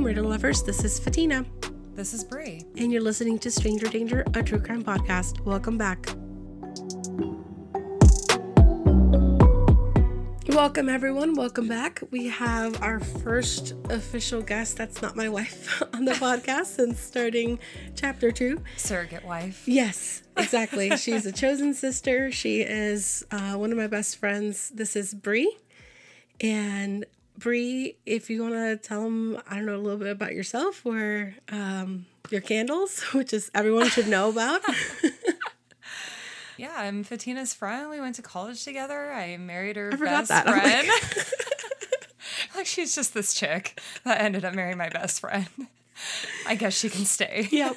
murder lovers. This is Fatina, This is Brie. and you're listening to Stranger Danger, a true crime podcast. Welcome back. Welcome, everyone. Welcome back. We have our first official guest that's not my wife on the podcast since starting chapter two. Surrogate wife. Yes, exactly. She's a chosen sister. She is uh, one of my best friends. This is Bree. And Bree, if you want to tell them, I don't know, a little bit about yourself or um, your candles, which is everyone should know about. Yeah, I'm Fatina's friend. We went to college together. I married her forgot best that. Like- friend. like she's just this chick that ended up marrying my best friend. I guess she can stay. yep.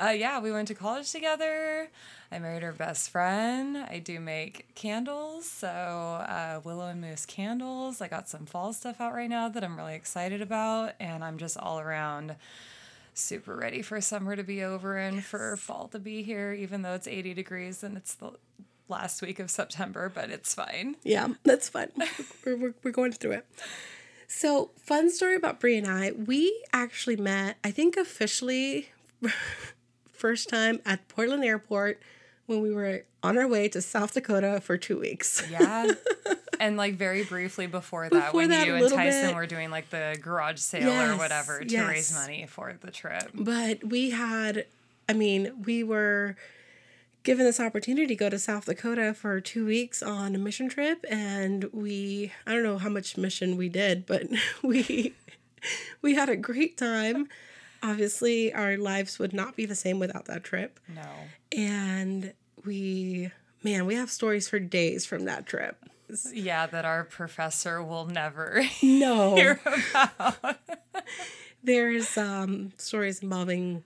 Uh, yeah, we went to college together. I married her best friend. I do make candles, so uh, willow and moose candles. I got some fall stuff out right now that I'm really excited about, and I'm just all around super ready for summer to be over and for fall to be here, even though it's 80 degrees and it's the last week of September, but it's fine. Yeah, that's fun. We're, we're, we're going through it. So, fun story about Brie and I. We actually met, I think officially, first time at Portland Airport when we were on our way to South Dakota for two weeks. Yeah. and like very briefly before that, Before when that, you and Tyson bit. were doing like the garage sale Yes, or whatever to yes. raise money for the trip. But we had, I mean, we were given this opportunity to go to South Dakota for two weeks on a mission trip. And we, I don't know how much mission we did, but we, we had a great time. Obviously, our lives would not be the same without that trip. No. And we, man, we have stories for days from that trip. Yeah, that our professor will never No, hear about. there's um, stories involving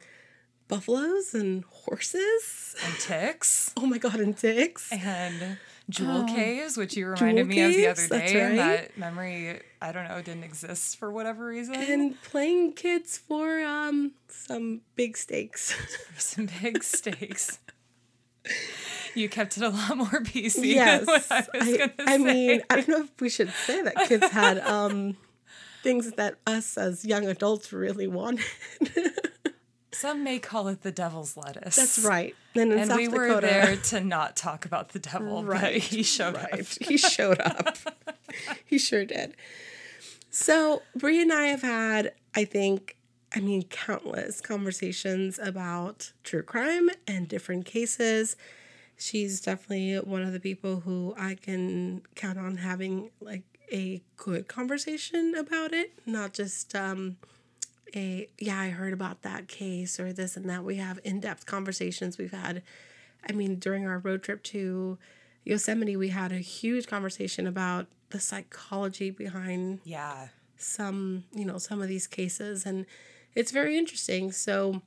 buffaloes and horses. And ticks Oh my god, and ticks. and jewel caves, which you reminded me of the other day. And that memory, I don't know, didn't exist for whatever reason. And playing kids for um some big stakes. for some big stakes. You kept it a lot more PC yes. I I, I mean, I don't know if we should say that kids had um things that us as young adults really wanted. Some may call it the devil's lettuce. That's right. And And we were Dakota, there to not talk about the devil, Right, he showed up. He showed up. he sure did. So Brie and I have had, I think, I mean, countless conversations about true crime and different cases. She's definitely one of the people who I can count on having like a good conversation about it, not just um a yeah, I heard about that case or this and that. We have in-depth conversations. We've had I mean, during our road trip to Yosemite, we had a huge conversation about the psychology behind Yeah. some, you know, some of these cases and it's very interesting. So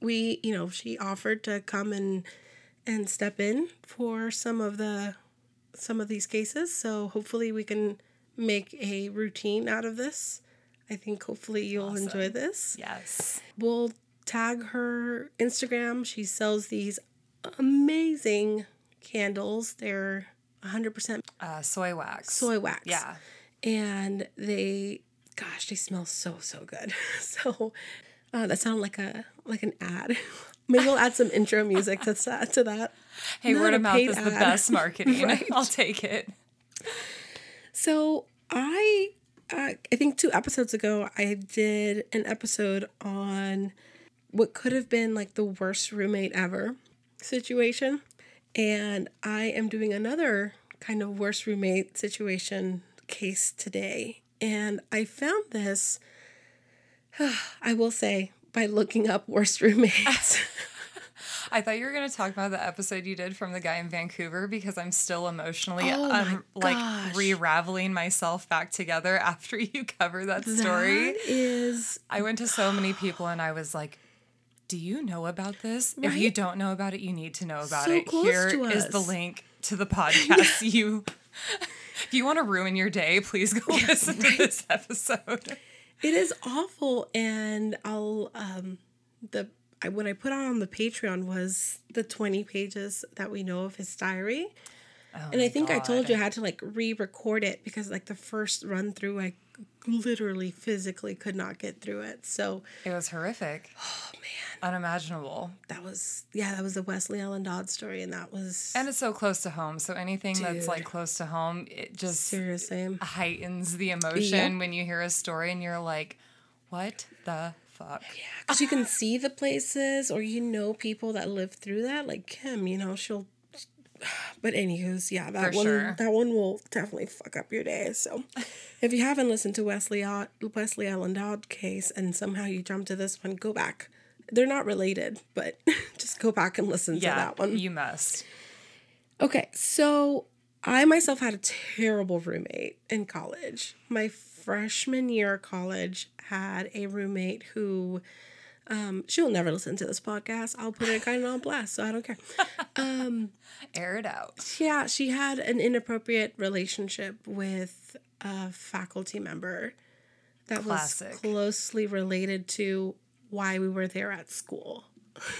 we, you know, she offered to come and and step in for some of the some of these cases. So hopefully we can make a routine out of this. I think hopefully you'll enjoy this. Yes. We'll tag her Instagram. She sells these amazing candles. They're 100% Uh, soy wax. soy wax. Yeah. And they, gosh, they smell so, so good. So uh, that sounded like a like an ad. Maybe we'll add some intro music to that. To that. Hey, Not word of mouth is the best marketing. Right. I'll take it. So I, uh, I think two episodes ago, I did an episode on what could have been like the worst roommate ever situation, and I am doing another kind of worst roommate situation case today, and I found this. I will say by looking up worst roommates. I thought you were going to talk about the episode you did from the guy in Vancouver because I'm still emotionally Oh um, like re-raveling myself back together after you cover that story. That is I went to so many people and I was like, "Do you know about this? If you don't know about it, you need to know about So it. Here is the link to the podcast. You if you want to ruin your day, please go listen to this episode. It is awful, and I'll um the I, what I put on the Patreon was the twenty pages that we know of his diary. Oh and I think I told you I had to like re-record it because like the first run through I literally physically could not get through it. So It was horrific. Oh man. Unimaginable. that was yeah, that was the Westley Allan Dodd story, and that was And it's so close to home. So anything that's like close to home, it just seriously. heightens the emotion when you hear a story and you're like, what the fuck? Because you can see the places, or you know people that lived through that, like Kim. You know, she'll. But anywho's, yeah, that For one sure. that one will definitely fuck up your day. So, if you haven't listened to Westley Westley Allan Dodd case and somehow you jump to this one, go back. They're not related, but just go back and listen to that one. you must. Okay, so I myself had a terrible roommate in college. My freshman year of college had a roommate who um, she'll never listen to this podcast. I'll put it kind of on blast, so I don't care. Air it out. Yeah, she had an inappropriate relationship with a faculty member that Classic. was closely related to why we were there at school.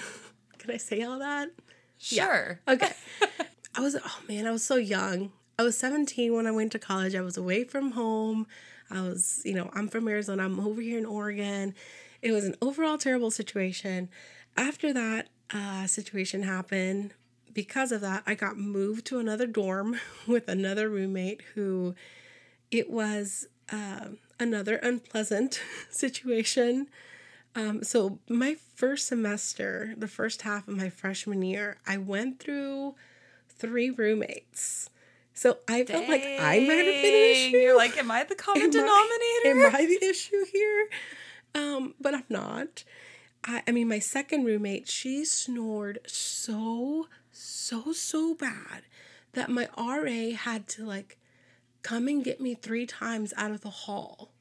Can I say all that? Sure. Okay. I was, oh man, I was so young. I was 17 when I went to college. I was away from home. I was, you know, I'm from Arizona. I'm over here in Oregon. It was an overall terrible situation. After that uh, situation happened, because of that, I got moved to another dorm with another roommate who it was um, another unpleasant situation. Um, so my first semester, the first half of my freshman year, I went through three roommates. So I felt like I might have been an Dang, issue. You're like, am I the common Am I- denominator? Am I the issue here? Um, but I'm not. I, I mean, my second roommate, she snored so, so, so bad that my RA had to like come and get me three times out of the hall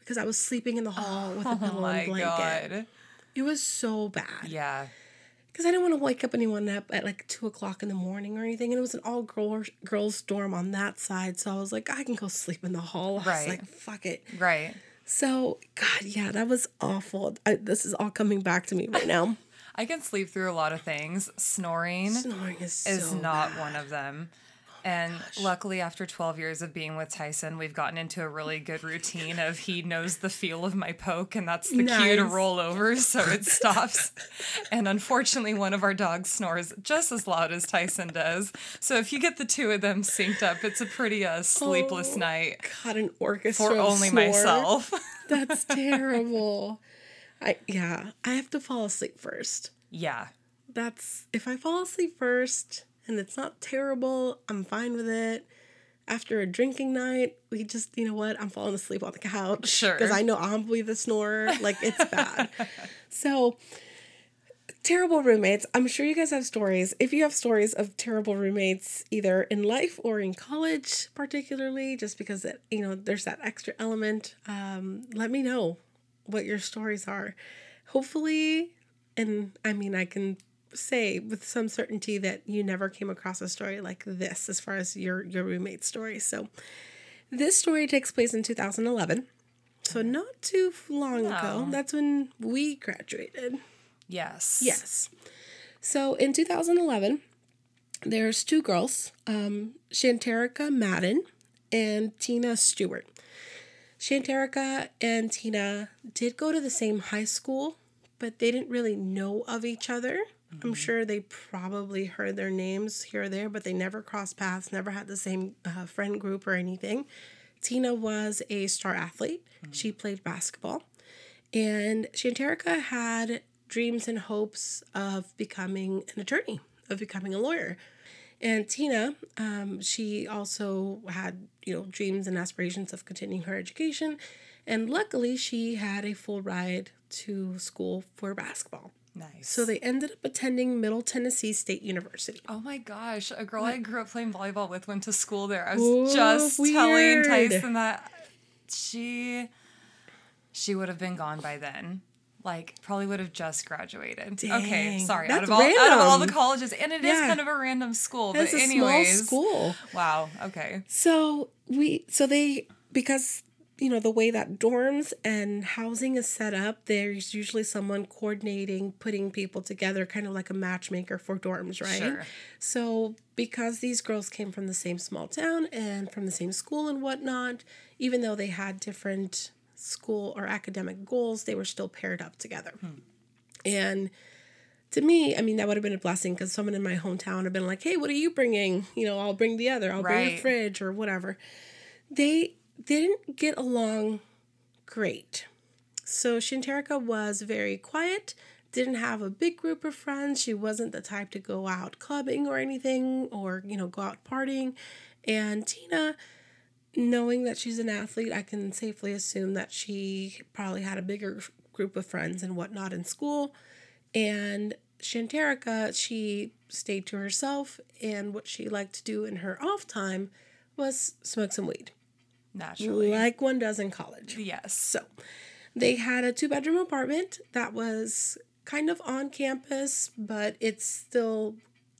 because I was sleeping in the hall with a oh pillow my and blanket. god. It was so bad Yeah. Because I didn't want to wake up anyone up at like two o'clock in the morning or anything. And it was an all girl girls dorm on that side, so I was like, I can go sleep in the hall. I was Right. like, fuck it. Right. So God, yeah, that was awful. I, this is all coming back to me right now. I can sleep through a lot of things. Snoring Snoring is so not bad. one of them. And luckily, after 12 years of being with Tyson, we've gotten into a really good routine of he knows the feel of my poke, and that's the cue to roll over, so it stops. and unfortunately, one of our dogs snores just as loud as Tyson does. So if you get the two of them synced up, it's a pretty uh, sleepless Oh, night God, an orchestra for only snore. myself. That's terrible. I yeah, I have to fall asleep first. yeah. that's if I fall asleep first and it's not terrible, I'm fine with it. After a drinking night, we just, you know what, I'm falling asleep on the couch. Sure. Because I know I'm be the snorer. Like it's bad. so terrible roommates. I'm sure you guys have stories. If you have stories of terrible roommates, either in life or in college, particularly, just because it, you know, there's that extra element, um, let me know what your stories are. Hopefully, and I mean, I can say with some certainty that you never came across a story like this as far as your your roommate story. So, this story takes place in 2011. So not too long ago. That's when we graduated. Yes. Yes. So in 2011, there's two girls, um, Shanterica Madden and Tina Stewart. Shanterica and Tina did go to the same high school, but they didn't really know of each other. I'm sure they probably heard their names here or there, but they never crossed paths, never had the same uh, friend group or anything. Tina was a star athlete. She played basketball. And Shanterica had dreams and hopes of becoming an attorney, of becoming a lawyer. And Tina, um, she also had, you know, dreams and aspirations of continuing her education. And luckily, she had a full ride to school for basketball. Nice. So they ended up attending Middle Tennessee State University. Oh my gosh, a girl I grew up playing volleyball with went to school there. I was Ooh, just telling. Tyson that she she would have been gone by then. Like probably would have just graduated. Okay, Dang, sorry. Out that's of all out of all the colleges, and it is Yeah. kind of a random school. It's but a anyways, small school. wow. Okay. So we so they because you know, the way that dorms and housing is set up, there's usually someone coordinating, putting people together, kind of like a matchmaker for dorms, right? Sure. So, because these girls came from the same small town and from the same school and whatnot, even though they had different school or academic goals, they were still paired up together. Hmm. And to me, I mean, that would have been a blessing because someone in my hometown would have been like, hey, what are you bringing? You know, I'll bring the other, I'll bring a fridge or whatever. They didn't get along great. So Shanterica was very quiet, didn't have a big group of friends. She wasn't the type to go out clubbing or anything or, you know, go out partying. And Tina, knowing that she's an athlete, I can safely assume that she probably had a bigger group of friends and whatnot in school. And Shanterica, she stayed to herself, and what she liked to do in her off time was smoke some weed, Naturally. like one does in college. yes. So they had a two bedroom apartment that was kind of on campus, but it's still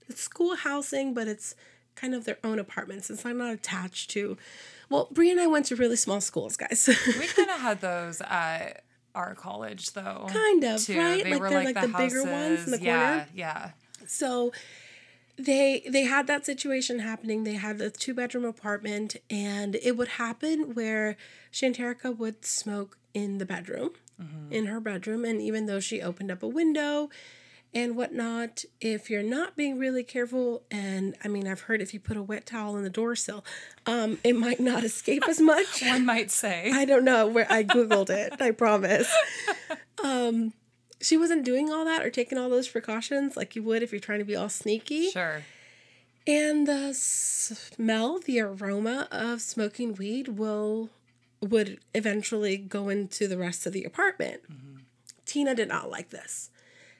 it's school housing, but it's kind of their own apartments. It's like not attached to. Well, Brie and I went to really small schools, guys. We kind of had those at our college, though. Kind of, too. right? They Like were they're like, like the, the bigger ones in the yeah, corner? Yeah. so they they had that situation happening. They had a two bedroom apartment, and it would happen where Shanterica would smoke in the bedroom, in her bedroom, and even though she opened up a window and whatnot, if you're not being really careful, and I mean, I've heard if you put a wet towel in the door sill, um, it might not escape as much. One might say. I don't know where I googled it. I promise. Um, she wasn't doing all that or taking all those precautions like you would if you're trying to be all sneaky. Sure. And the smell, the aroma of smoking weed will would eventually go into the rest of the apartment. Mm-hmm. Tina did not like this.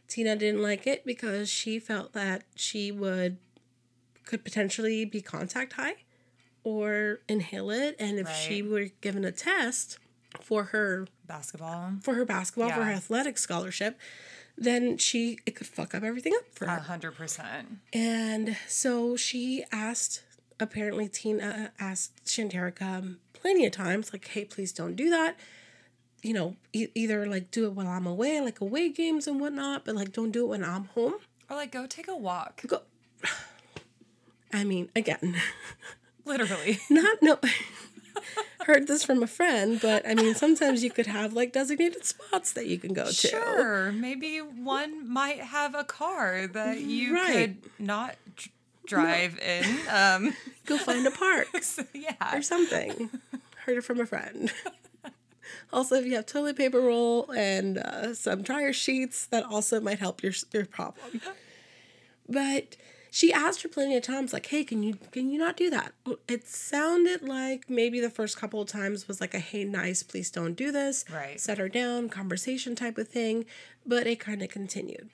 Tina didn't like it because she felt that she would could potentially be contact high or inhale it and if she were given a test for her Basketball. for her basketball for her athletic scholarship then she it could fuck up everything up for her A hundred percent. and so she asked, apparently, Tina asked Shanterica um, plenty of times, like, hey, please don't do that. You know, e- either like do it while I'm away, like away games and whatnot, but like don't do it when I'm home. Or like go take a walk. Go. I mean, again, Literally. not no. Heard this from a friend, but I mean, sometimes you could have like designated spots that you can go to. Sure. Maybe one might have a car that you Right. could not dr- drive in. Um, Go find a park. yeah. or something. Heard it from a friend. also, if you have toilet paper roll and uh, some dryer sheets, that also might help your your problem. But she asked her plenty of times, like, "Hey, can you can you not do that?" It sounded like maybe the first couple of times was like a "Hey, nice, please don't do this." Right. Set her down, conversation type of thing, but it kind of continued.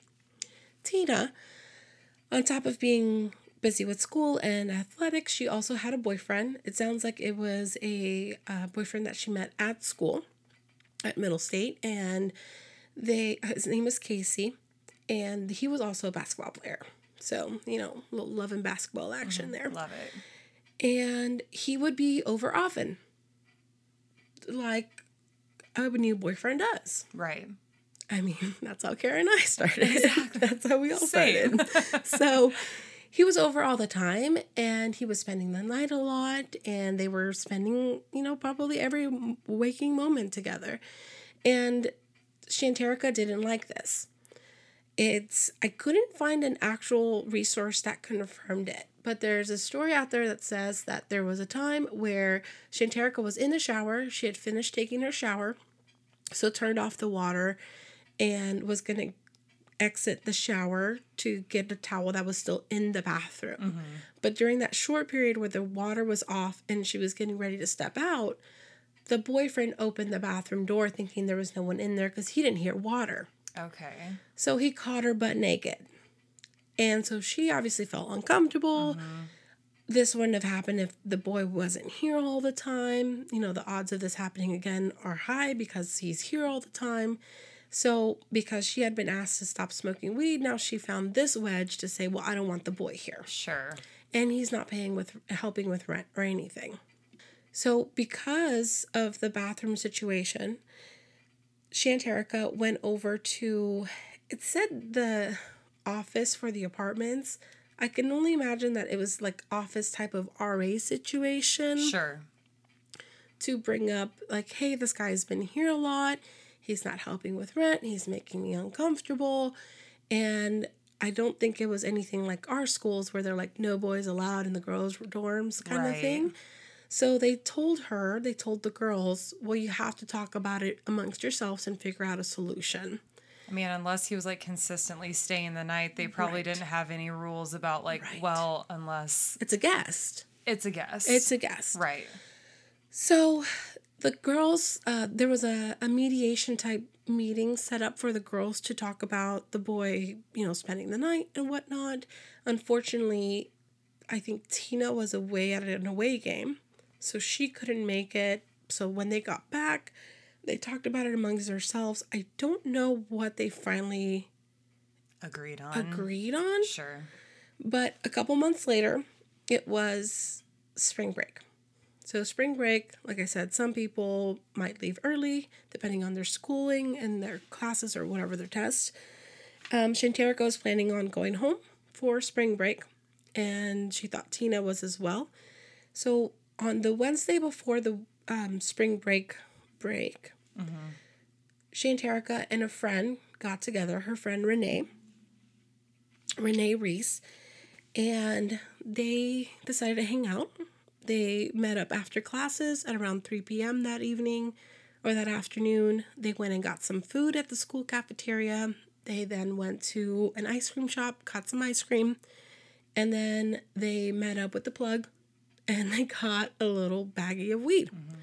Tina, on top of being busy with school and athletics, she also had a boyfriend. It sounds like it was a uh, boyfriend that she met at school, at Middle State, and they his name was Casey, and he was also a basketball player. So you know, a little love and basketball action mm-hmm. there Love it. and he would be over often like a new boyfriend does Right. i mean that's how Karen and i started Exactly. that's how we all Same. started so he was over all the time and he was spending the night a lot and they were spending you know probably every waking moment together and shanterica didn't like this it's i couldn't find an actual resource that confirmed it but there's a story out there that says that there was a time where shanterica was in the shower. She had finished taking her shower so turned off the water and was going to exit the shower to get a towel that was still in the bathroom. Mm-hmm. But during that short period where the water was off and she was getting ready to step out the boyfriend opened the bathroom door thinking there was no one in there because he didn't hear water Okay. so he caught her butt naked. And so she obviously felt uncomfortable. Mm-hmm. This wouldn't have happened if the boy wasn't here all the time. You know, the odds of this happening again are high because he's here all the time. So, because she had been asked to stop smoking weed, now she found this wedge to say, Well, I don't want the boy here Sure. and he's not paying with helping with rent or anything. So, because of the bathroom situation, Shanterica went over to, it said the office for the apartments. I can only imagine that it was like office type of RA situation Sure. to bring up, like, hey, this guy's been here a lot. He's not helping with rent. He's making me uncomfortable. And I don't think it was anything like our schools where they're like, no boys allowed in the girls' dorms kind Right. of thing. So they told her, they told the girls, well, you have to talk about it amongst yourselves and figure out a solution. I mean, unless he was like consistently staying the night, they probably Right. didn't have any rules about like, Right. well, unless It's a guest. it's a guest. It's a guest. right. So the girls, uh, there was a, a mediation type meeting set up for the girls to talk about the boy, you know, spending the night and whatnot. Unfortunately, I think Tina was away at an away game, so she couldn't make it. So when they got back, they talked about it amongst themselves. I don't know what they finally Agreed on. agreed on, Sure. but a couple months later, it was spring break. So, spring break, like I said, some people might leave early depending on their schooling and their classes or whatever their tests. Um, Shanterica was planning on going home for spring break, and she thought Tina was as well. So, on the Wednesday before the um, spring break break, Shanterica and a friend got together, her friend Renee, Renee Reese, and they decided to hang out. They met up after classes at around 3 p.m. that evening or that afternoon. They went and got some food at the school cafeteria. They then went to an ice cream shop, got some ice cream, and then they met up with the plug and they got a little baggie of weed. Mm-hmm.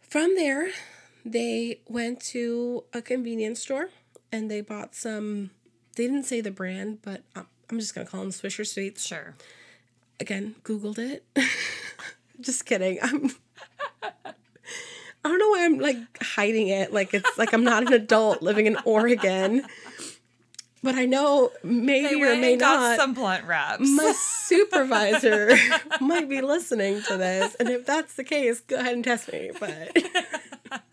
From there, they went to a convenience store and they bought some. They didn't say the brand, but I'm, I'm just gonna call them Swisher Sweets. Sure. Again, Googled it. just kidding. I'm. I don't know why I'm like hiding it. Like it's like I'm not an adult living in Oregon. But I know maybe or may got not. some blunt wraps. my supervisor might be listening to this, and if that's the case, go ahead and test me. But,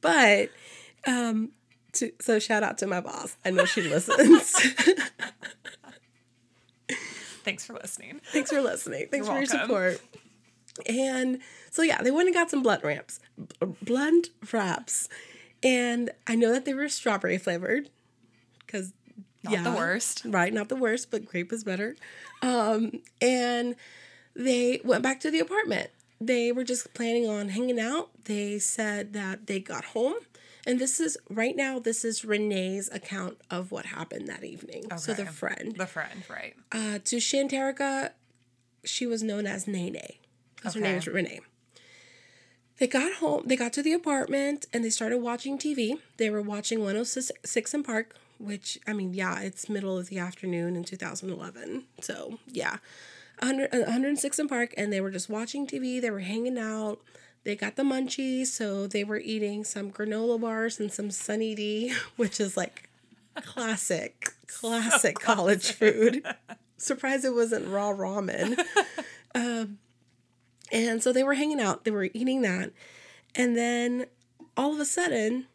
but, um, to, so shout out to my boss. I know she listens. Thanks for listening. Thanks for listening. Thanks You're for your support. And so yeah, they went and got some blunt wraps, blunt wraps, and I know that they were strawberry flavored, because Not the worst. right? Not the worst, but grape is better. Um, and they went back to the apartment. They were just planning on hanging out. They said that they got home. And this is right now, this is Renee's account of what happened that evening. Okay. So the friend. The friend, right. Uh, to Shanterica, she was known as Nene. Because her name Okay. is Renee. They got home, they got to the apartment and they started watching TV. They were watching 106 & Park, which, I mean, yeah, it's middle of the afternoon in 2011. So, yeah. 100, uh, 106 & Park, and they were just watching TV. They were hanging out. They got the munchies, so they were eating some granola bars and some Sunny D, which is like classic, classic college food. Surprised it wasn't raw ramen. um, and so they were hanging out. They were eating that, and then all of a sudden,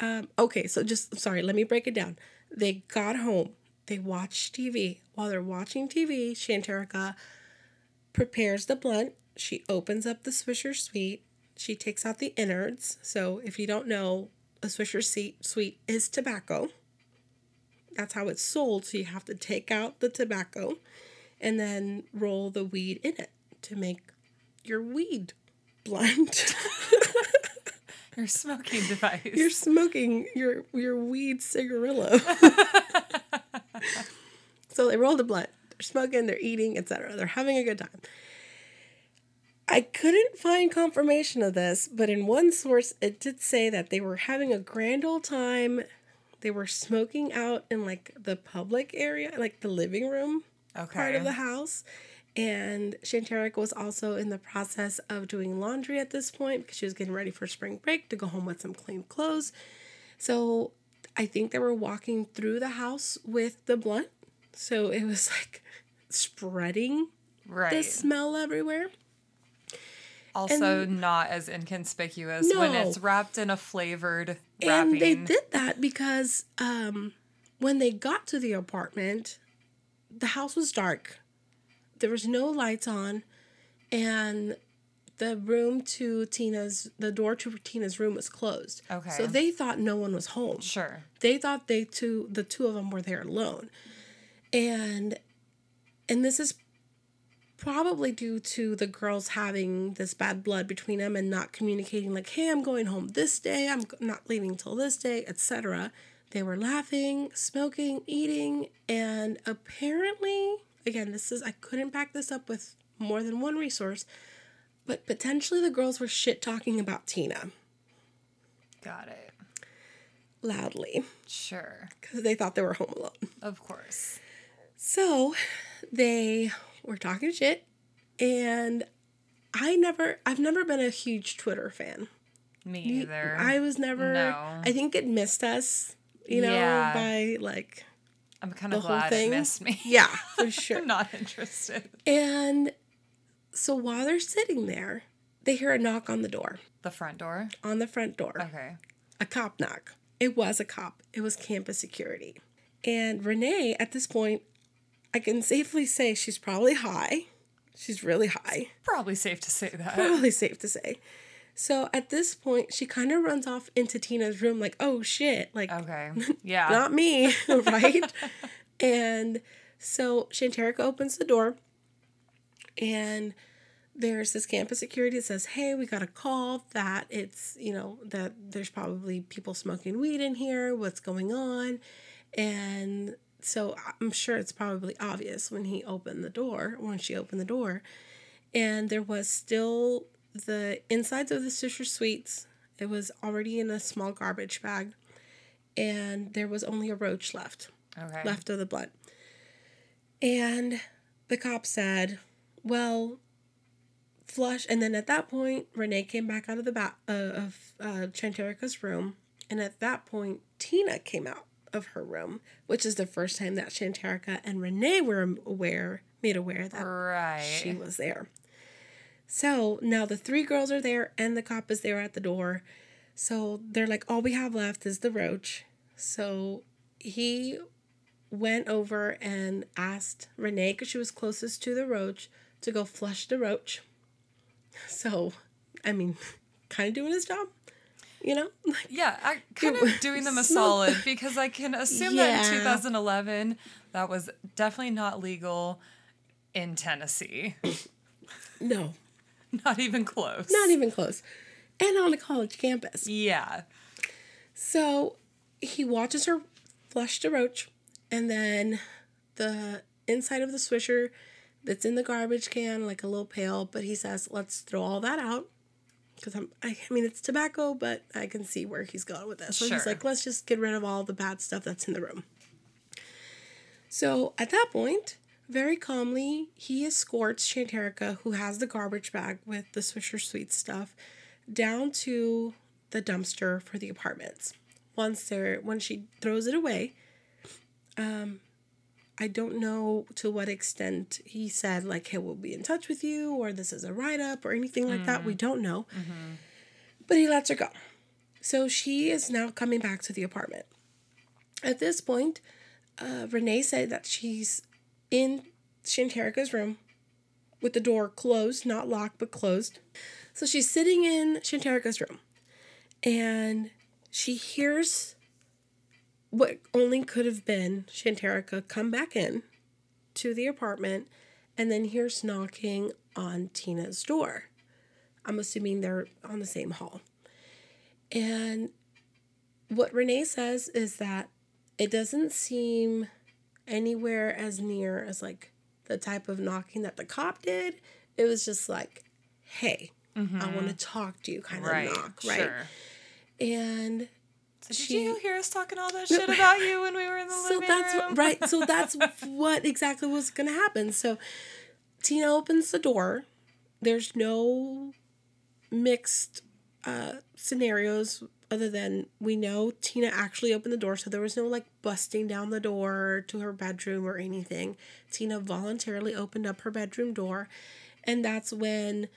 um, okay, so just sorry, let me break it down. They got home. They watched TV. While they're watching TV, Shanterica prepares the blunt. She opens up the Swisher Sweet. She takes out the innards. So if you don't know, a Swisher Sweet is tobacco. That's how it's sold. So you have to take out the tobacco and then roll the weed in it to make your weed blunt. Your smoking device. You're smoking your your weed cigarillo. so they roll the blunt. They're smoking, they're eating, etc. They're having a good time. I couldn't find confirmation of this, but in one source it did say that they were having a grand old time. They were smoking out in like the public area, like the living room okay. part of the house. And Shanterica was also in the process of doing laundry at this point because she was getting ready for spring break to go home with some clean clothes. So I think they were walking through the house with the blunt. So it was like spreading Right. the smell everywhere. Also, not as inconspicuous when it's wrapped in a flavored wrapping. And they did that because um, when they got to the apartment, the house was dark. There was no lights on, and the room to Tina's, the door to Tina's room was closed. Okay. So they thought no one was home. Sure. They thought they two, the two of them were there alone, and and this is probably due to the girls having this bad blood between them and not communicating like hey i'm going home this day i'm not leaving till this day etc they were laughing smoking eating and apparently again this is i couldn't back this up with more than one resource but potentially the girls were shit talking about tina Got it. loudly Sure. because they thought they were home alone Of course. So they were talking shit, and I never, I've never been a huge Twitter fan. Me either. I was never, No. I think it missed us, you know, Yeah. by like, I'm kind the of whole glad thing. it missed me. yeah, for sure. I'm not interested. And so while they're sitting there, they hear a knock on the door, The front door. on the front door. Okay. a cop knock. It was a cop. It was campus security. And Renee, at this point, I can safely say she's probably high. She's really high. Probably safe to say that. Probably safe to say. So at this point, she kind of runs off into Tina's room, like, oh shit, like, Okay. Yeah. not me, right? and so Shanterica opens the door, and there's this campus security that says, Hey, we got a call that it's, you know, that there's probably people smoking weed in here. What's going on? And so I'm sure it's probably obvious when he opened the door, when she opened the door. And there was still the insides of the Swisher Sweets. It was already in a small garbage bag. And there was only a roach left Okay. left of the blood. And the cop said, "Well, flush." And then at that point, Renee came back out of the ba- uh, of uh, Shanterica's room, and at that point, Tina came out of her room, which is the first time that Shanterica and Renee were aware, made aware that Right. she was there. So now the three girls are there, and the cop is there at the door. So they're like, all we have left is the roach. So he went over and asked Renee, because she was closest to the roach, to go flush the roach. So, I mean, kind of doing his job, you know? Yeah, I kind of doing them a solid because I can assume that in 2011 that was definitely not legal in Tennessee. No, Not even close. not even close. And on a college campus. Yeah. So he watches her flush the roach, and then the inside of the swisher that's in the garbage can, like a little pail, but he says, let's throw all that out. Because I'm, I, I mean, it's tobacco, but I can see where he's going with this. So he's like, let's just get rid of all the bad stuff that's in the room. So at that point, very calmly, he escorts Shanterica, who has the garbage bag with the Swisher Sweet stuff, down to the dumpster for the apartments. Once they're when she throws it away, um, I don't know to what extent he said like, "Hey, we'll be in touch with you," or "This is a write up," or anything like that. We don't know. But he lets her go. So she is now coming back to the apartment. At this point, uh, Renee said that she's in Shanterica's room with the door closed, not locked, but closed. So she's sitting in Shanterica's room and she hears what only could have been Shanterica come back in to the apartment and then hears knocking on Tina's door. I'm assuming they're on the same hall. And what Renee says is that it doesn't seem anywhere as near as like the type of knocking that the cop did. It was just like, hey, I want to talk to you kind of Right. knock, right? Sure. And So did She- you hear us talking all that shit about you when we were in the living room? so living that's room? right. So that's what exactly was going to happen. So Tina opens the door. There's no mixed uh, scenarios other than we know Tina actually opened the door, so there was no like busting down the door to her bedroom or anything. Tina voluntarily opened up her bedroom door, and that's when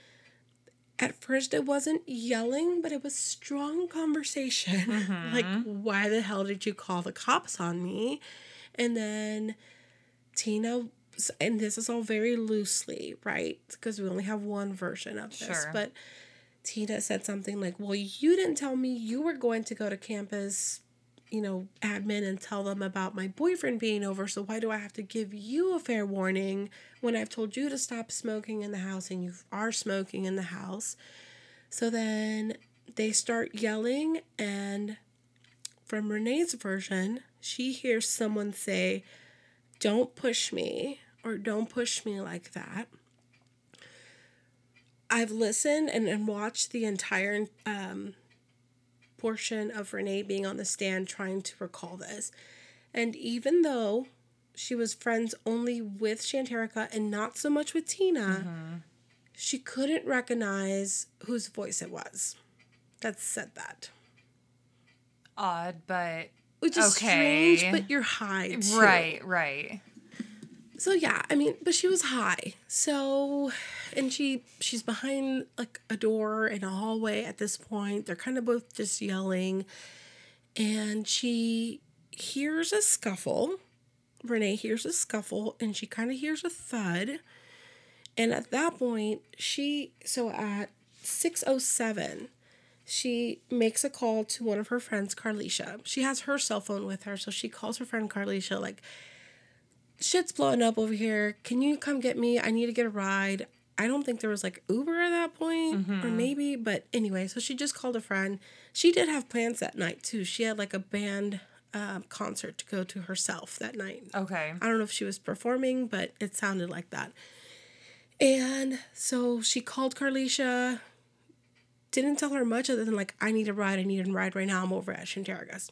at first it wasn't yelling, but it was strong conversation. Mm-hmm. like, why the hell did you call the cops on me? And then Tina, and this is all very loosely, right? Because we only have one version of this, Sure. but Tina said something like, Well, you didn't tell me you were going to go to campus, you know, admin and tell them about my boyfriend being over. So why do I have to give you a fair warning when I've told you to stop smoking in the house and you are smoking in the house? So then they start yelling, and from Renee's version, she hears someone say, Don't push me, or don't push me like that. I've listened and, and watched the entire um, portion of Renee being on the stand trying to recall this. And even though she was friends only with Shanterica and not so much with Tina, she couldn't recognize whose voice it was that said that. Odd, but Which is Okay. strange, but you're high. Too. right, right. So yeah, I mean, but she was high. So and she she's behind like a door in a hallway at this point. They're kind of both just yelling. And she hears a scuffle. Renee hears a scuffle and she kind of hears a thud. And at that point, she so at 607 she makes a call to one of her friends, Carlisha. She has her cell phone with her, so she calls her friend Carlisha, like, shit's blowing up over here. Can you come get me? I need to get a ride. I don't think there was like Uber at that point, or maybe, but anyway, so she just called a friend. She did have plans that night too. She had like a band um, concert to go to herself that night. Okay. I don't know if she was performing, but it sounded like that. And so she called Carlisha, didn't tell her much other than like, I need a ride, I need a ride right now. I'm over at Shanterica's.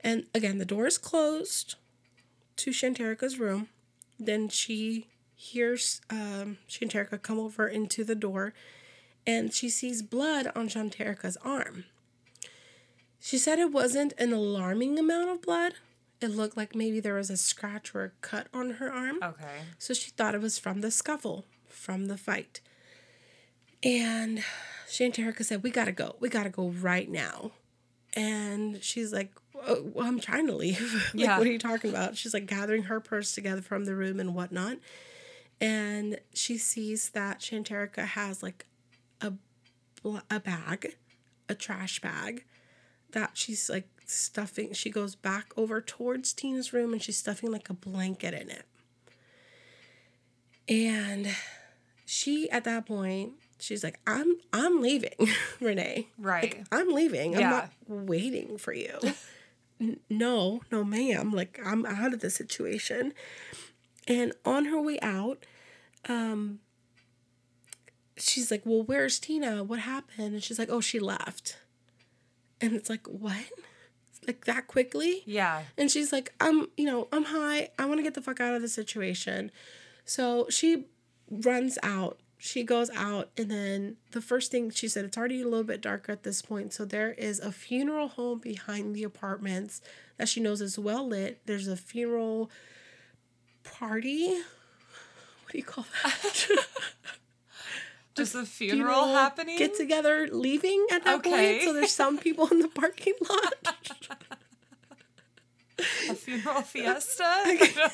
And again, the door is closed to Shanterica's room. Then she hears um, Shanterica come over into the door and she sees blood on Shanterica's arm. She said it wasn't an alarming amount of blood. It looked like maybe there was a scratch or a cut on her arm. Okay. So she thought it was from the scuffle, from the fight. And Shanterica said, We gotta go. We gotta go right now. And she's like, oh, Well, I'm trying to leave. like, Yeah. what are you talking about? She's like gathering her purse together from the room and whatnot. And she sees that Shanterica has like a, a bag, a trash bag that she's like stuffing. She goes back over towards Tina's room and she's stuffing like a blanket in it. And she at that point, she's like, I'm I'm leaving, Renee. Right. Like, I'm leaving. Yeah. I'm not waiting for you. N- no, no, ma'am. Like I'm out of the situation. And on her way out, um, she's like, Well, where's Tina? What happened? And she's like, Oh, she left. And it's like, What? Like that quickly? Yeah. And she's like, I'm, you know, I'm high. I want to get the fuck out of the situation. So she runs out. She goes out, and then the first thing she said, it's already a little bit darker at this point. So there is a funeral home behind the apartments that she knows is well lit. There's a funeral party. What do you call that? Just a funeral, happening. Get together, leaving at that Okay. point. So there's some people in the parking lot. a funeral fiesta.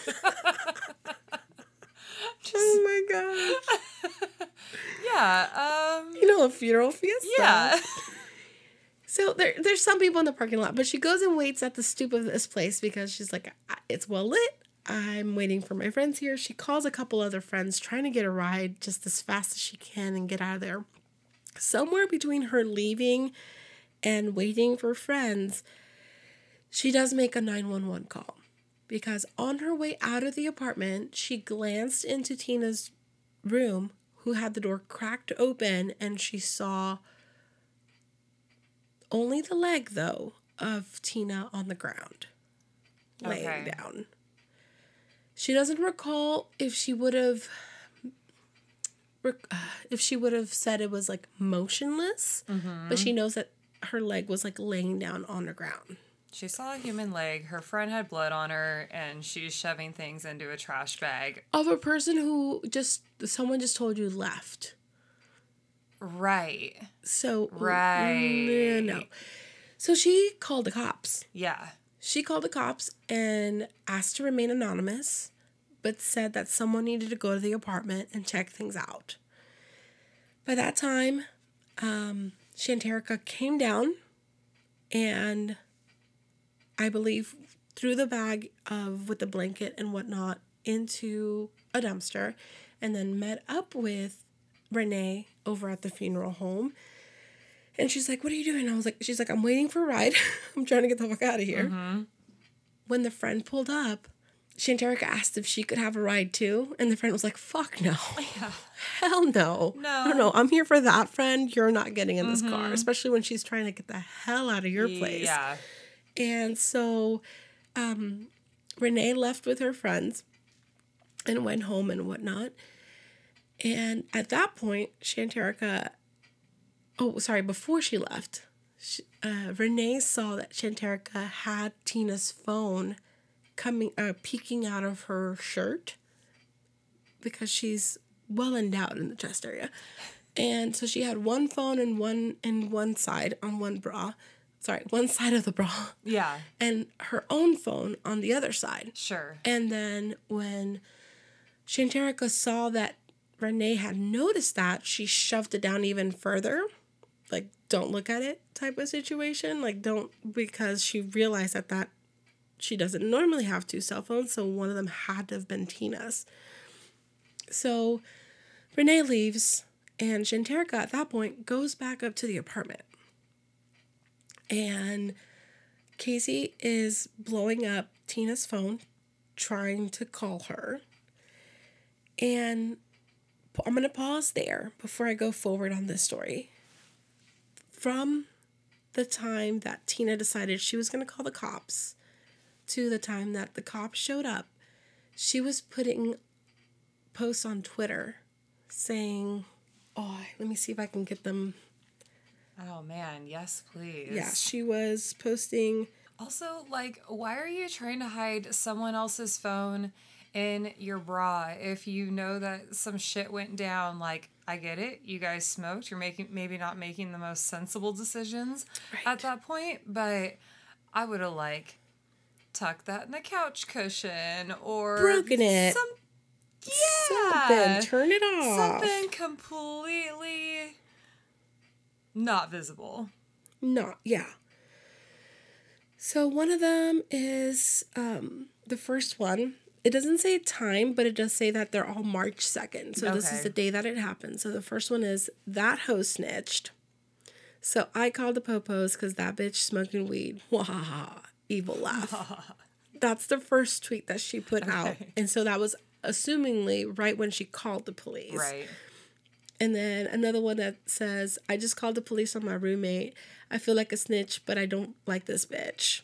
oh my god. yeah. Um. You know, a funeral fiesta. Yeah. So there, there's some people in the parking lot, but she goes and waits at the stoop of this place because she's like, it's well lit. I'm waiting for my friends here. She calls a couple other friends, trying to get a ride just as fast as she can and get out of there. Somewhere between her leaving and waiting for friends, she does make a 911 call because on her way out of the apartment, she glanced into Tina's room, who had the door cracked open, and she saw only the leg, though, of Tina on the ground, laying Okay. down. She doesn't recall if she would have. If she would have said it was like motionless, but mm-hmm. she knows that her leg was like laying down on the ground. She saw a human leg. Her friend had blood on her, and she's shoving things into a trash bag. Of a person who just someone just told you left. Right. So Right. no. So she called the cops. Yeah. She called the cops and asked to remain anonymous, but said that someone needed to go to the apartment and check things out. By that time, um, Shanterica came down and I believe threw the bag of with the blanket and whatnot into a dumpster and then met up with Renee over at the funeral home. And she's like, What are you doing? I was like, She's like, I'm waiting for a ride. I'm trying to get the fuck out of here. Mm-hmm. When the friend pulled up, Shanterica asked if she could have a ride too. And the friend was like, Fuck no. Hell no. No. No, no. I'm here for that friend. You're not getting in this car, mm-hmm. especially when she's trying to get the hell out of your place. Yeah. And so um, Renee left with her friends and went home and whatnot. And at that point, Shanterica, oh, sorry, before she left, uh, Renee saw that Shanterica had Tina's phone coming, uh, peeking out of her shirt because she's well endowed in the chest area. And so she had one phone and one in one side on one bra. Sorry, one side of the bra Yeah. and her own phone on the other side. Sure. And then when Shanterica saw that Renee had noticed that, she shoved it down even further. Like, don't look at it type of situation. Like, don't, because she realized that that she doesn't normally have two cell phones, so one of them had to have been Tina's. So Renee leaves, and Shanterica at that point goes back up to the apartment. And Casey is blowing up Tina's phone, trying to call her. And I'm going to pause there before I go forward on this story. From the time that Tina decided she was going to call the cops to the time that the cops showed up, she was putting posts on Twitter saying, Oh, let me see if I can get them. Oh man, yes, please. Yeah, she was posting. Also, like, why are you trying to hide someone else's phone in your bra if you know that some shit went down? Like, I get it. You guys smoked. You're making maybe not making the most sensible decisions Right. at that point, but I would have like tucked that in the couch cushion or Broken it. Some, yeah. Something, turn it off. Something completely not visible. Not, yeah. So one of them is um, the first one. It doesn't say time, but it does say that they're all March 2nd. So this is the day that it happened. So the first one is that hoe snitched. So I called the popos because that bitch smoking weed. Wahaha. Evil laugh. That's the first tweet that she put out. And so that was assumingly right when she called the police. Right. And then another one that says, I just called the police on my roommate. I feel like a snitch, but I don't like this bitch.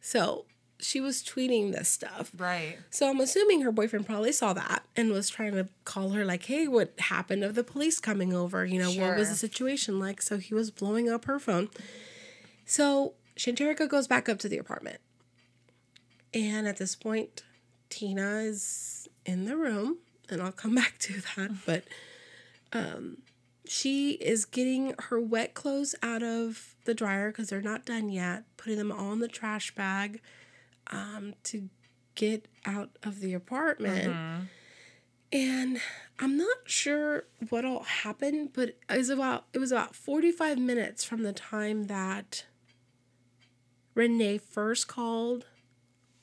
So she was tweeting this stuff. Right. So I'm assuming her boyfriend probably saw that and was trying to call her, like, hey, what happened of the police coming over? You know, what was the situation like? So he was blowing up her phone. So Shanterica goes back up to the apartment. And at this point, Tina is in the room, and I'll come back to that. But um, she is getting her wet clothes out of the dryer because they're not done yet, putting them all in the trash bag um, to get out of the apartment. And I'm not sure what all happened, but it was about it was about 45 minutes from the time that Renee first called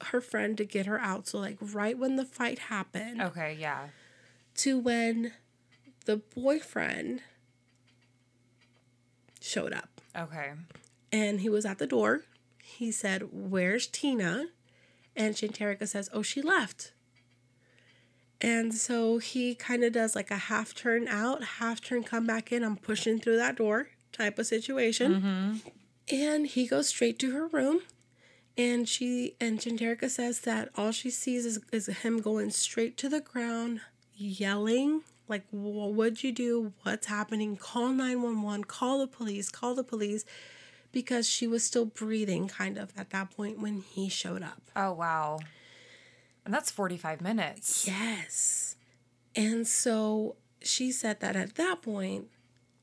her friend to get her out. So like right when the fight happened Okay, yeah. to when the boyfriend showed up Okay. and he was at the door. He said, Where's Tina? And Shanterica says, Oh, she left. And so he kind of does like a half turn out, half turn come back in. I'm pushing through that door type of situation. Mm-hmm. And he goes straight to her room. And she and Shanterica says that all she sees is, is him going straight to the ground, yelling Like, what would you do? What's happening? Call 911, call the police, call the police. Because she was still breathing, kind of, at that point when he showed up. Oh, wow. And that's 45 minutes. Yes. And so she said that at that point,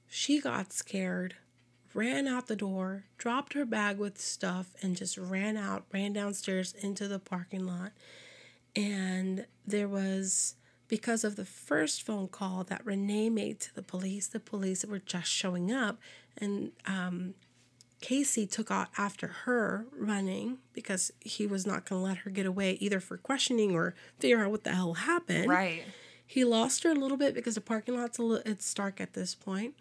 she got scared, ran out the door, dropped her bag with stuff, and just ran out, ran downstairs into the parking lot. And there was, because of the first phone call that Renee made to the police, the police were just showing up. And um, Casey took out after her running because he was not going to let her get away either for questioning or figure out what the hell happened. Right. He lost her a little bit because the parking lot's a little, it's dark at this point.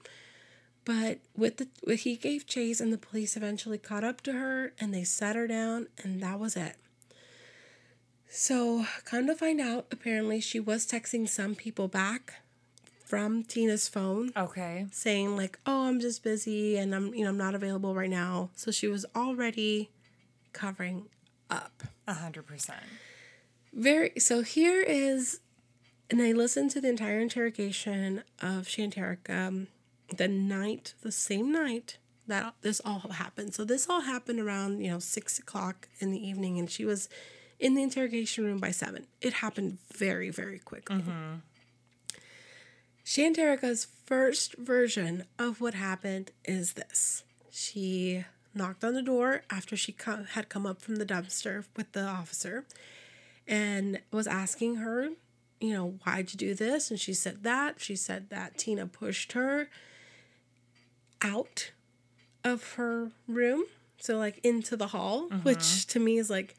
But with the with, he gave chase and the police eventually caught up to her and they sat her down and that was it. So, come to find out, apparently she was texting some people back from Tina's phone Okay. saying like, "Oh, I'm just busy and I'm, you know, I'm not available right now." So she was already covering up. A 100%. Very so here is and I listened to the entire interrogation of Shanterica um, the night, the same night that this all happened. So this all happened around, you know, six o'clock in the evening and she was in the interrogation room by seven. It happened very, very quickly. Mm-hmm. Shanterica's first version of what happened is this. She knocked on the door after she co- had come up from the dumpster with the officer and was asking her, you know, why'd you do this? And she said that. She said that Tina pushed her out of her room, so like into the hall, which to me is like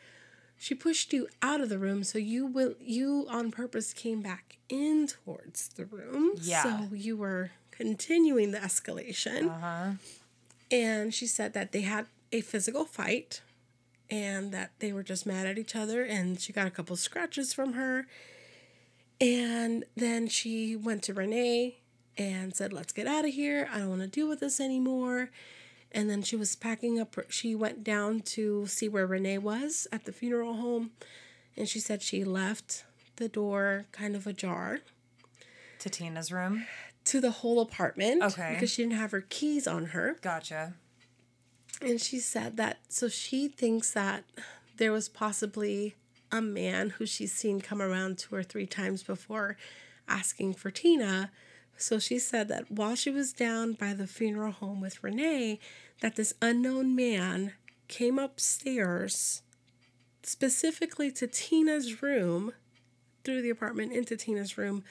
she pushed you out of the room, so you will you on purpose came back in towards the room. Yeah. So you were continuing the escalation. Uh huh. And she said that they had a physical fight and that they were just mad at each other and she got a couple scratches from her. And then she went to Renee and said, Let's get out of here. I don't want to deal with this anymore. And then she was packing up. She went down to see where Renee was at the funeral home. And she said she left the door kind of ajar To Tina's room. to the whole apartment. Okay. Because she didn't have her keys on her. Gotcha. And she said that so she thinks that there was possibly a man who she's seen come around two or three times before asking for Tina. So she said that while she was down by the funeral home with Renee, that this unknown man came upstairs specifically to Tina's room through the apartment into Tina's room,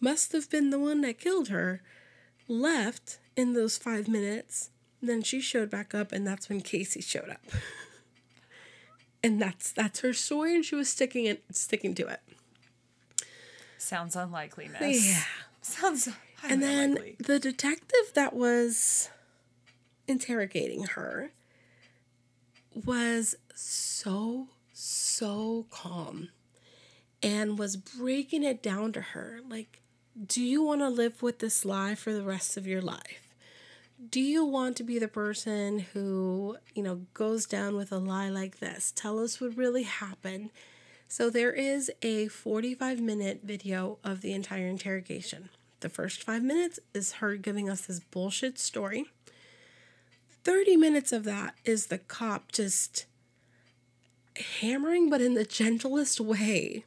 must have been the one that killed her, left in those five minutes. Then she showed back up, and that's when Casey showed up. and that's that's her story, and she was sticking it sticking to it. Sounds unlikeliness. Yeah. Sounds And then unlikely. the detective that was interrogating her was so, so calm and was breaking it down to her. Like, do you want to live with this lie for the rest of your life? Do you want to be the person who, you know, goes down with a lie like this? Tell us what really happened. So there is a 45 minute video of the entire interrogation. The first five minutes is her giving us this bullshit story. 30 minutes of that is the cop just hammering, but in the gentlest way.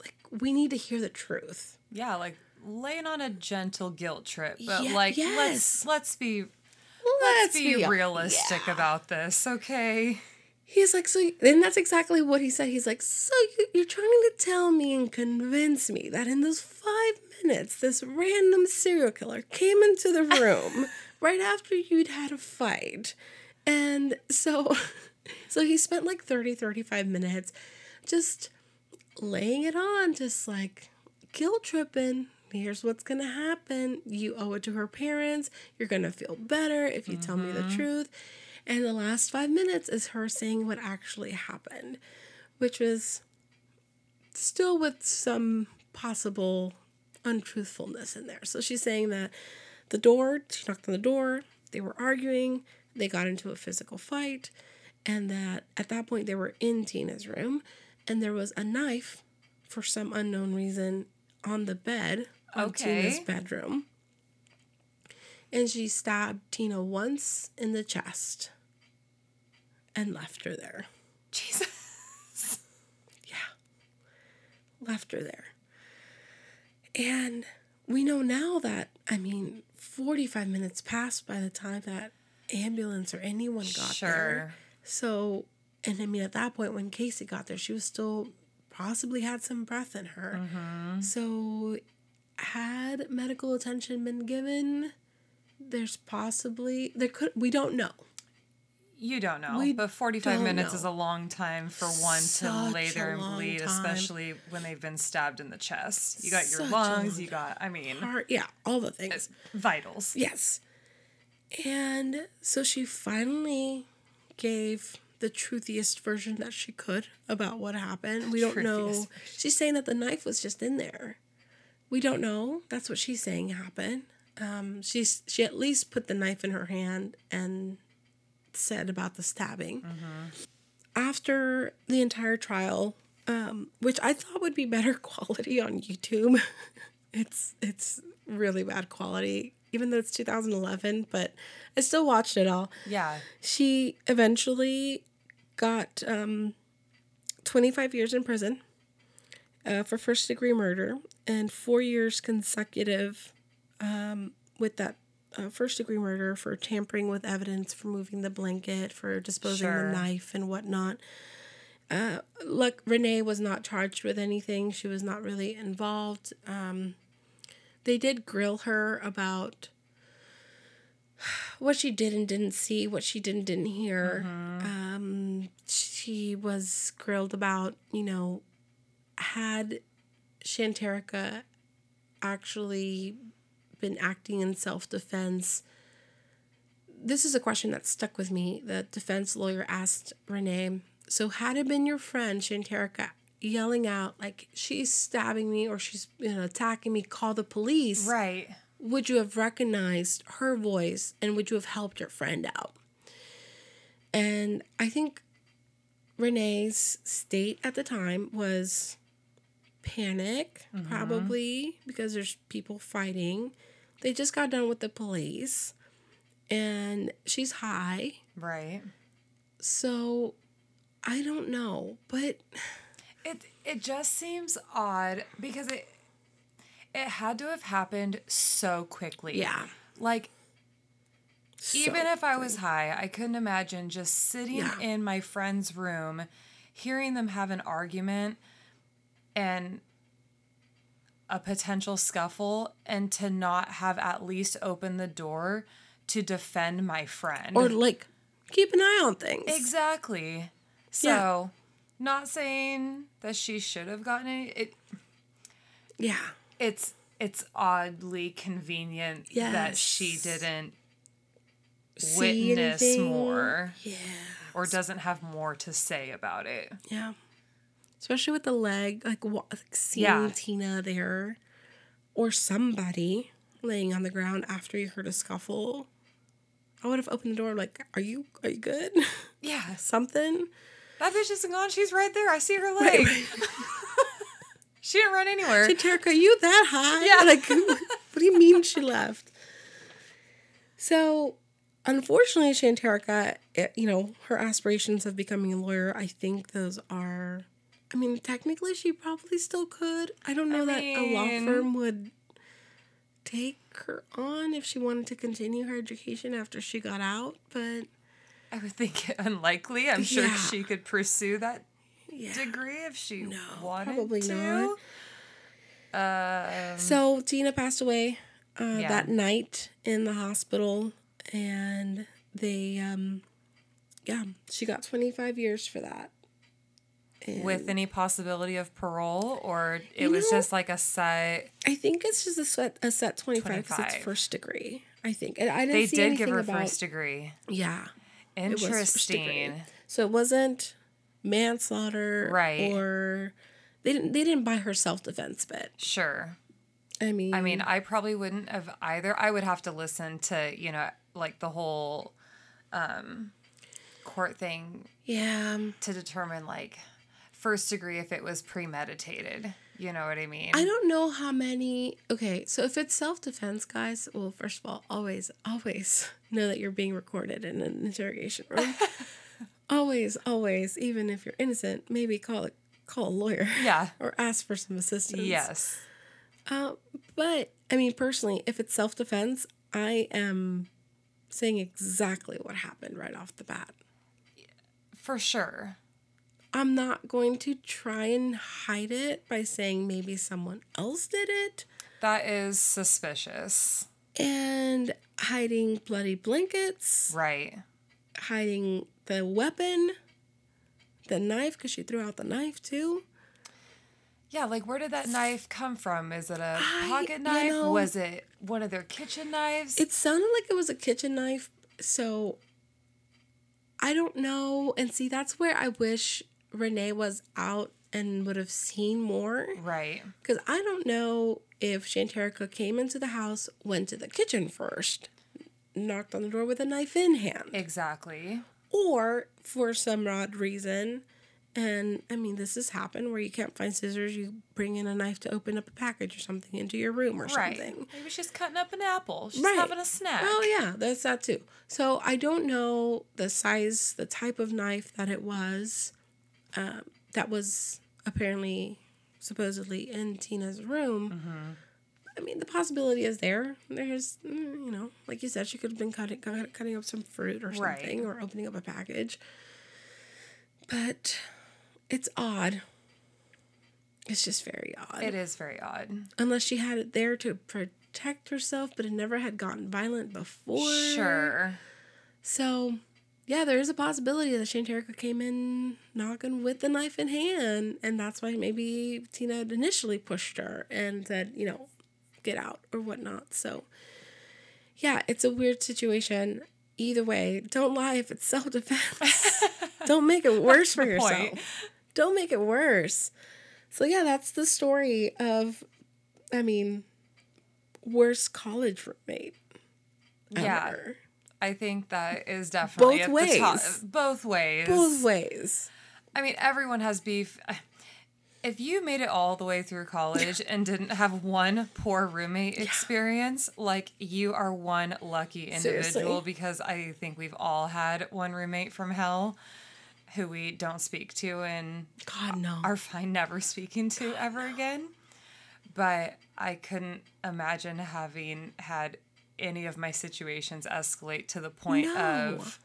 Like, we need to hear the truth. Yeah, like laying on a gentle guilt trip, but Ye- like yes. let's let's be Let's, let's be be realistic yeah. about this, okay? He's like, so, and that's exactly what he said. He's like, so you, you're trying to tell me and convince me that in those five minutes, this random serial killer came into the room right after you'd had a fight. And so, so he spent like 30, 35 minutes just laying it on, just like guilt tripping. Here's what's gonna happen. You owe it to her parents. You're gonna feel better if you tell me the mm-hmm. truth. And the last five minutes is her saying what actually happened, which was still with some possible untruthfulness in there. So she's saying that the door, she knocked on the door, they were arguing, they got into a physical fight, and that at that point they were in Tina's room, and there was a knife for some unknown reason on the bed on Tina's bedroom. And she stabbed Tina once in the chest and left her there. Jesus. Yeah. Left her there. And we know now that, I mean, 45 minutes passed by the time that ambulance or anyone got there. Sure. there. So, and I mean, at that point, when Casey got there, she was still possibly had some breath in her. Mm-hmm. So, had medical attention been given, there's possibly, there could, we don't know. You don't know, We but 45 minutes know. is a long time for one to lay there and bleed, time. especially when they've been stabbed in the chest. You got your Such a lungs, you got, I mean, Heart, yeah, all the things. vitals. Yes. And so she finally gave the truthiest version that she could about what happened. We don't know. Truthiest She's saying that the knife was just in there. We don't know. That's what she's saying happened. Um, she's she at least put the knife in her hand and said about the stabbing. After the entire trial, um, which I thought would be better quality on YouTube, it's it's really bad quality, even though it's 2011. But I still watched it all. Yeah. She eventually got um, 25 years in prison uh, for first degree murder and four years consecutive um, with that uh, first degree murder for tampering with evidence, for moving the blanket, for disposing Sure. the knife and whatnot. Uh, look, Renee was not charged with anything. She was not really involved. Um, they did grill her about what she did and didn't see, what she did and didn't hear. Um, she was grilled about, you know, had Shanterica actually been acting in self defense? This is a question that stuck with me. The defense lawyer asked Renee, So, had it been your friend Shanterica yelling out, like, she's stabbing me or she's you know, attacking me, call the police? Right. would you have recognized her voice and would you have helped your friend out? And I think Renee's state at the time was panic, mm-hmm. probably because there's people fighting. They just got done with the police and she's high. Right. So I don't know, but It it just seems odd because it it had to have happened so quickly. yeah. Like even So- if I was high, I couldn't imagine just sitting Yeah. in my friend's room, hearing them have an argument and a potential scuffle, and to not have at least opened the door to defend my friend. or like keep an eye on things. exactly. So, not saying that she should have gotten any. It, yeah. it's it's oddly convenient that she didn't See witness anything? more Yeah. or doesn't have more to say about it. Yeah. Especially with the leg, like, wa- like seeing Yeah. Tina there or somebody laying on the ground after you heard a scuffle. I would have opened the door like, "Are you are you good?" Yeah, Something. that bitch isn't gone. She's right there. I see her leg. she didn't run anywhere. Shanterica, you that high? Yeah. Like, what do you mean she left? So, unfortunately, Shanterica, it, eh, you know, her aspirations of becoming a lawyer, I think those are. I mean, technically, she probably still could. I don't know that a law firm would take her on if she wanted to continue her education after she got out, but I would think it unlikely. I'm sure Yeah. she could pursue that yeah. degree if she No, wanted probably to. Um, So Tina passed away uh, Yeah. that night in the hospital, and they, um, yeah, she got 25 years for that. And with any possibility of parole, or it You was know- just like a set. I think it's just a set, a set 25 because it's first degree. I think. And I didn't They see did give her about, first degree. Yeah. Interesting. So it wasn't manslaughter, Right. Or they didn't they didn't buy her self defense bit. Sure. I mean, I mean, I probably wouldn't have either. I would have to listen to, you know, like the whole um, court thing yeah, to determine, like, first degree if it was premeditated. You know what I mean? I don't know how many. Okay, so if it's self defense, guys, well, first of all, always, always know that you're being recorded in an interrogation room. always, always, even if you're innocent, maybe call a call a lawyer. Yeah. or ask for some assistance. Yes. Uh, but I mean, personally, if it's self defense, I am saying exactly what happened right off the bat. For sure. I'm not going to try and hide it by saying maybe someone else did it That is suspicious. and hiding bloody blankets, Right. hiding the weapon, the knife, because she threw out the knife too. Yeah, like where did that knife come from? Is it a I- pocket you knife? know- Was it one of their kitchen knives? It sounded like it was a kitchen knife, so I don't know. And see, that's where I wish Renee was out and would have seen more. right. Because I don't know if Shanterica came into the house, went to the kitchen first, knocked on the door with a knife in hand, Exactly. or for some odd reason. And I mean, this has happened where you can't find scissors, you bring in a knife to open up a package or something into your room or Right. something. Maybe she's cutting up an apple. She's Right. having a snack. Oh yeah, that's that too. So I don't know the size, the type of knife that it was. Um, that was apparently, supposedly in Tina's room. Mm-hmm. I mean, the possibility is there. There's, mm, you know, like you said, she could have been cutting cutting up some fruit or Right. something, or opening up a package. But it's odd. It's just very odd It is very odd. unless she had it there to protect herself, but it never had gotten violent before. Sure. So, yeah, there is a possibility that Shanterica came in knocking with the knife in hand, and that's why maybe Tina had initially pushed her and said, you know, get out or whatnot. So, yeah, it's a weird situation. Either way, don't lie if it's self defense. don't make it worse for yourself. point. Don't make it worse. So, yeah, that's the story of, I mean, worst college roommate. Yeah. ever. I think that is definitely Both at the top- ways. Both ways. Both ways. I mean, everyone has beef. If you made it all the way through college and didn't have one poor roommate experience, like you are one lucky individual Seriously. because I think we've all had one roommate from hell who we don't speak to and God, no. are fine never speaking to ever again. But I couldn't imagine having had any of my situations escalate to the point No. of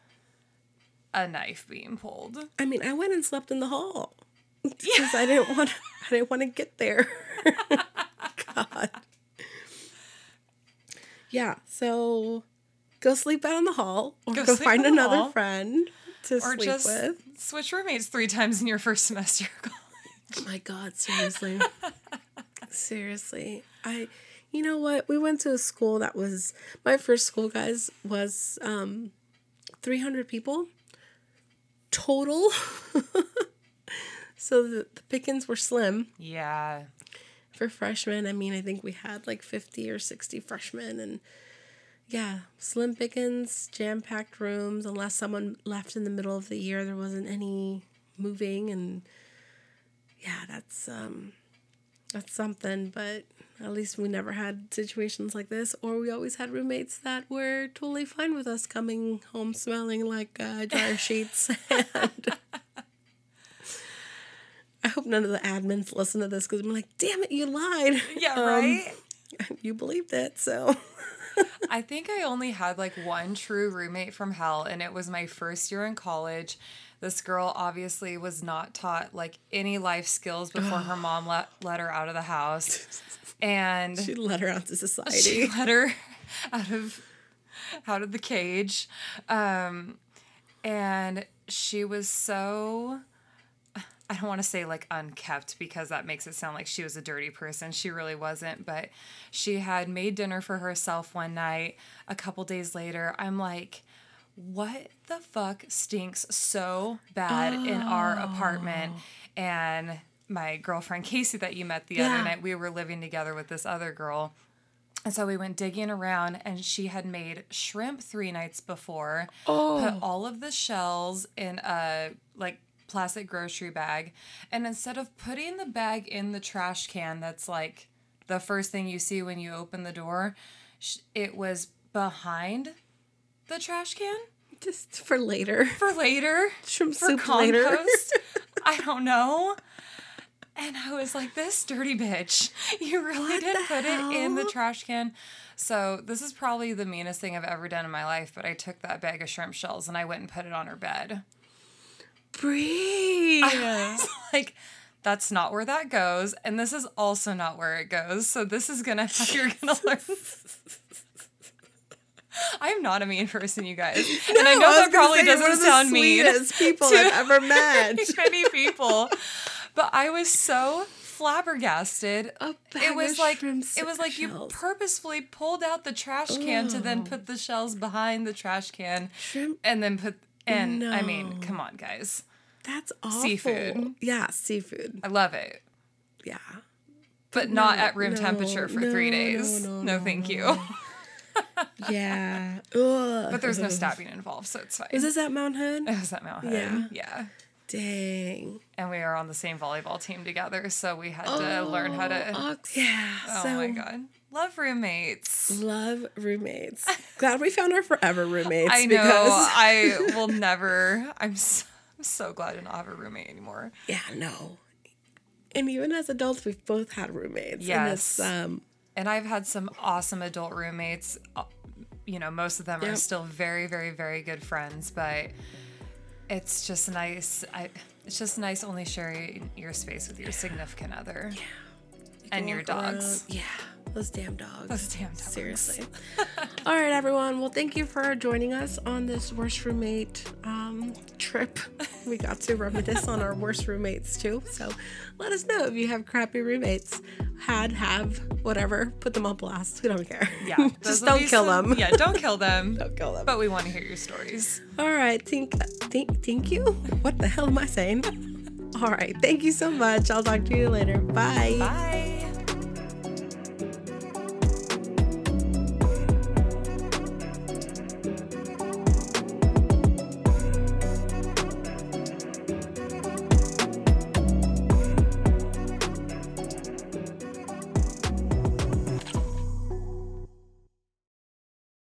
a knife being pulled. I mean, I went and slept in the hall because I didn't want. I didn't want to get there. God. Yeah. So, go sleep out in the hall, or Go go, find another hall. friend to Or sleep just with. switch roommates three times in your first semester of college. Oh my God, seriously. seriously. I you know what? We went to a school that was my first school guys was um 300 people total. so the, the pickings were slim Yeah. for freshmen. I mean, I think we had like 50 or 60 freshmen and yeah, slim pickings, jam-packed rooms unless someone left in the middle of the year there wasn't any moving and yeah, that's um that's something, but at least we never had situations like this or we always had roommates that were totally fine with us coming home smelling like uh, dryer sheets and I hope none of the admins listen to this because I'm like, damn it, you lied. Yeah, Um, right? you believed it, so I think I only had like one true roommate from hell, and it was my first year in college. This girl obviously was not taught like any life skills before her mom let, let her out of the house. And she let her out to society. she let her out of out of the cage um and she was so I don't want to say like unkept because that makes it sound like she was a dirty person. She really wasn't, but she had made dinner for herself one night. A couple days later, I'm like, what the fuck stinks so bad in our apartment? Oh. And my girlfriend Casey, that you met the Yeah. other night, we were living together with this other girl. And so we went digging around, and she had made shrimp three nights before. Oh. Put all of the shells in a like plastic grocery bag. And instead of putting the bag in the trash can, that's like the first thing you see when you open the door, it was behind the trash can Just for later. for later. Shrimp for soup later. compost. I don't know. And I was like, this dirty bitch. You really What didn't the put it in the trash can. So this is probably the meanest thing I've ever done in my life, but I took that bag of shrimp shells and I went and put it on her bed. Bree. like, that's not where that goes. And this is also not where it goes. So this is gonna you're gonna learn. I'm not a mean person, you guys. and I know I that probably say, doesn't sound mean. people to I've ever met. many people. But I was so flabbergasted. It was like it was like you purposefully pulled out the trash can to then oh. put the shells behind the trash can Shrimp. and then put and I mean, come on, guys. That's awful. Seafood. Yeah, seafood. I love it. Yeah. But not no, at room no, temperature for no, three days. no, No, no, thank no. you. Yeah. Ugh. But there's no stabbing involved, so it's fine. Is this at Mount Hood? it was at Mount Hood. Yeah. yeah. Dang. And we are on the same volleyball team together, so we had to learn how to. Oh, yeah. Oh so my god, love roommates. love roommates. Glad we found our forever roommates. I know. Because, I will never. I'm so, I'm so glad to not have a roommate anymore. yeah, no. And even as adults, we've both had roommates. And it's, Yes. um, And I've had some awesome adult roommates. Uh, You know, most of them are still very, very, very good friends, but it's just nice. I. It's just nice only sharing your space with your significant other Yeah, and your around- dogs. Yeah, those damn dogs. Those damn dogs. Seriously. All right, everyone. Well, thank you for joining us on this worst roommate um, trip. We got to reminisce on our worst roommates too. So let us know if you have crappy roommates. Had, have, whatever. Put them on blast. We don't care. Yeah, Just don't kill some- them. Yeah, don't kill them. Don't kill them. But we want to hear your stories. All right. Thank, thank, thank you. What the hell am I saying? All right. Thank you so much. I'll talk to you later. Bye. Bye.